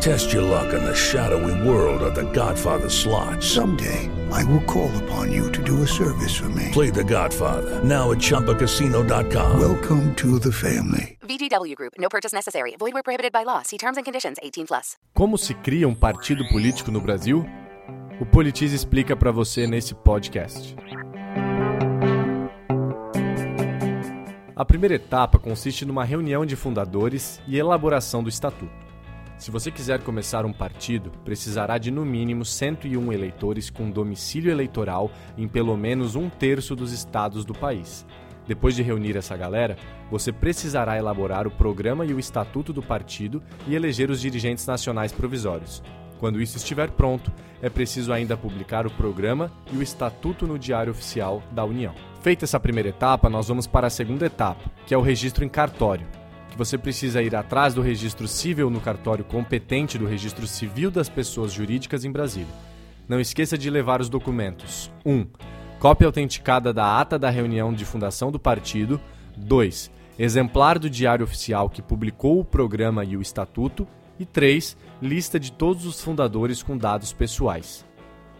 Test your luck in the shadowy world of The Godfather slot. Someday, I will call upon you to do a service for me. Play The Godfather now at ChumbaCasino.com. Welcome to the family. VGW Group. No purchase necessary. Void where prohibited by law. See terms and conditions. 18 plus. Como se cria um partido político no Brasil? O Politize explica para você nesse podcast. A primeira etapa consiste numa reunião de fundadores e elaboração do estatuto. Se você quiser começar um partido, precisará de no mínimo 101 eleitores com domicílio eleitoral em pelo menos um terço dos estados do país. Depois de reunir essa galera, você precisará elaborar o programa e o estatuto do partido e eleger os dirigentes nacionais provisórios. Quando isso estiver pronto, é preciso ainda publicar o programa e o estatuto no Diário Oficial da União. Feita essa primeira etapa, nós vamos para a segunda etapa, que é o registro em cartório que você precisa ir atrás do registro civil no cartório competente do registro civil das pessoas jurídicas em Brasília. Não esqueça de levar os documentos: 1. Um, cópia autenticada da ata da reunião de fundação do partido. 2. Exemplar do diário oficial que publicou o programa e o estatuto. E 3. Lista de todos os fundadores com dados pessoais.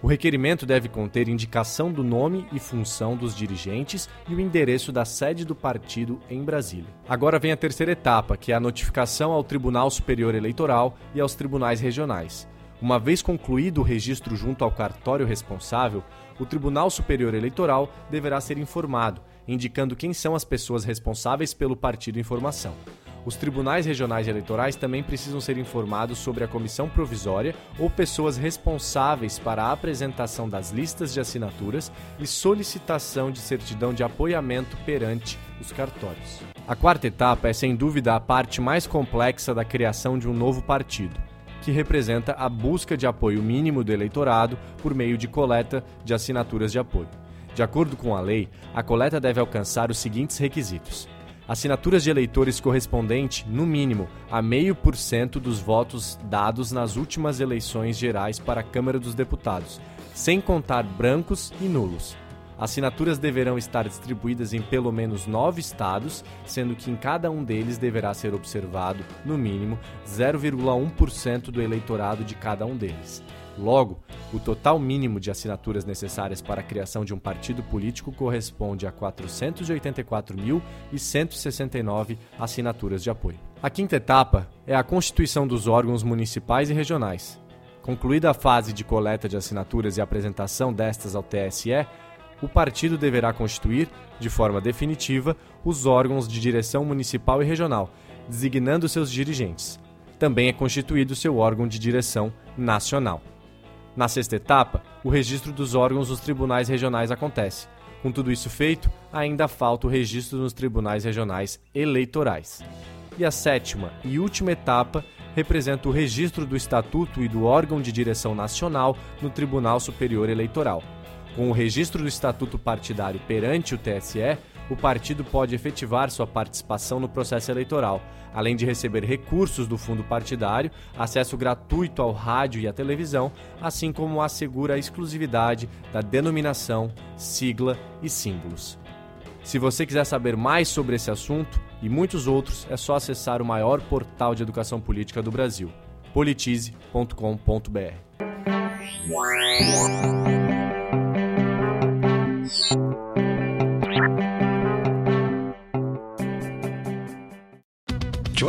O requerimento deve conter indicação do nome e função dos dirigentes e o endereço da sede do partido em Brasília. Agora vem a terceira etapa, que é a notificação ao Tribunal Superior Eleitoral e aos tribunais regionais. Uma vez concluído o registro junto ao cartório responsável, o Tribunal Superior Eleitoral deverá ser informado, indicando quem são as pessoas responsáveis pelo partido em formação. Os tribunais regionais eleitorais também precisam ser informados sobre a comissão provisória ou pessoas responsáveis para a apresentação das listas de assinaturas e solicitação de certidão de apoiamento perante os cartórios. A quarta etapa é sem dúvida a parte mais complexa da criação de um novo partido, que representa a busca de apoio mínimo do eleitorado por meio de coleta de assinaturas de apoio. De acordo com a lei, a coleta deve alcançar os seguintes requisitos: assinaturas de eleitores correspondente, no mínimo, a meio por cento dos votos dados nas últimas eleições gerais para a Câmara dos Deputados, sem contar brancos e nulos. Assinaturas deverão estar distribuídas em pelo menos nove estados, sendo que em cada um deles deverá ser observado, no mínimo, 0,1% do eleitorado de cada um deles. Logo, o total mínimo de assinaturas necessárias para a criação de um partido político corresponde a 484.169 assinaturas de apoio. A quinta etapa é a constituição dos órgãos municipais e regionais. Concluída a fase de coleta de assinaturas e apresentação destas ao TSE, o partido deverá constituir, de forma definitiva, os órgãos de direção municipal e regional, designando seus dirigentes. Também é constituído seu órgão de direção nacional. Na sexta etapa, o registro dos órgãos dos tribunais regionais acontece. Com tudo isso feito, ainda falta o registro nos tribunais regionais eleitorais. E a sétima e última etapa representa o registro do estatuto e do órgão de direção nacional no Tribunal Superior Eleitoral. Com o registro do estatuto partidário perante o TSE, o partido pode efetivar sua participação no processo eleitoral, além de receber recursos do fundo partidário, acesso gratuito ao rádio e à televisão, assim como assegura a exclusividade da denominação, sigla e símbolos. Se você quiser saber mais sobre esse assunto e muitos outros, é só acessar o maior portal de educação política do Brasil, politize.com.br.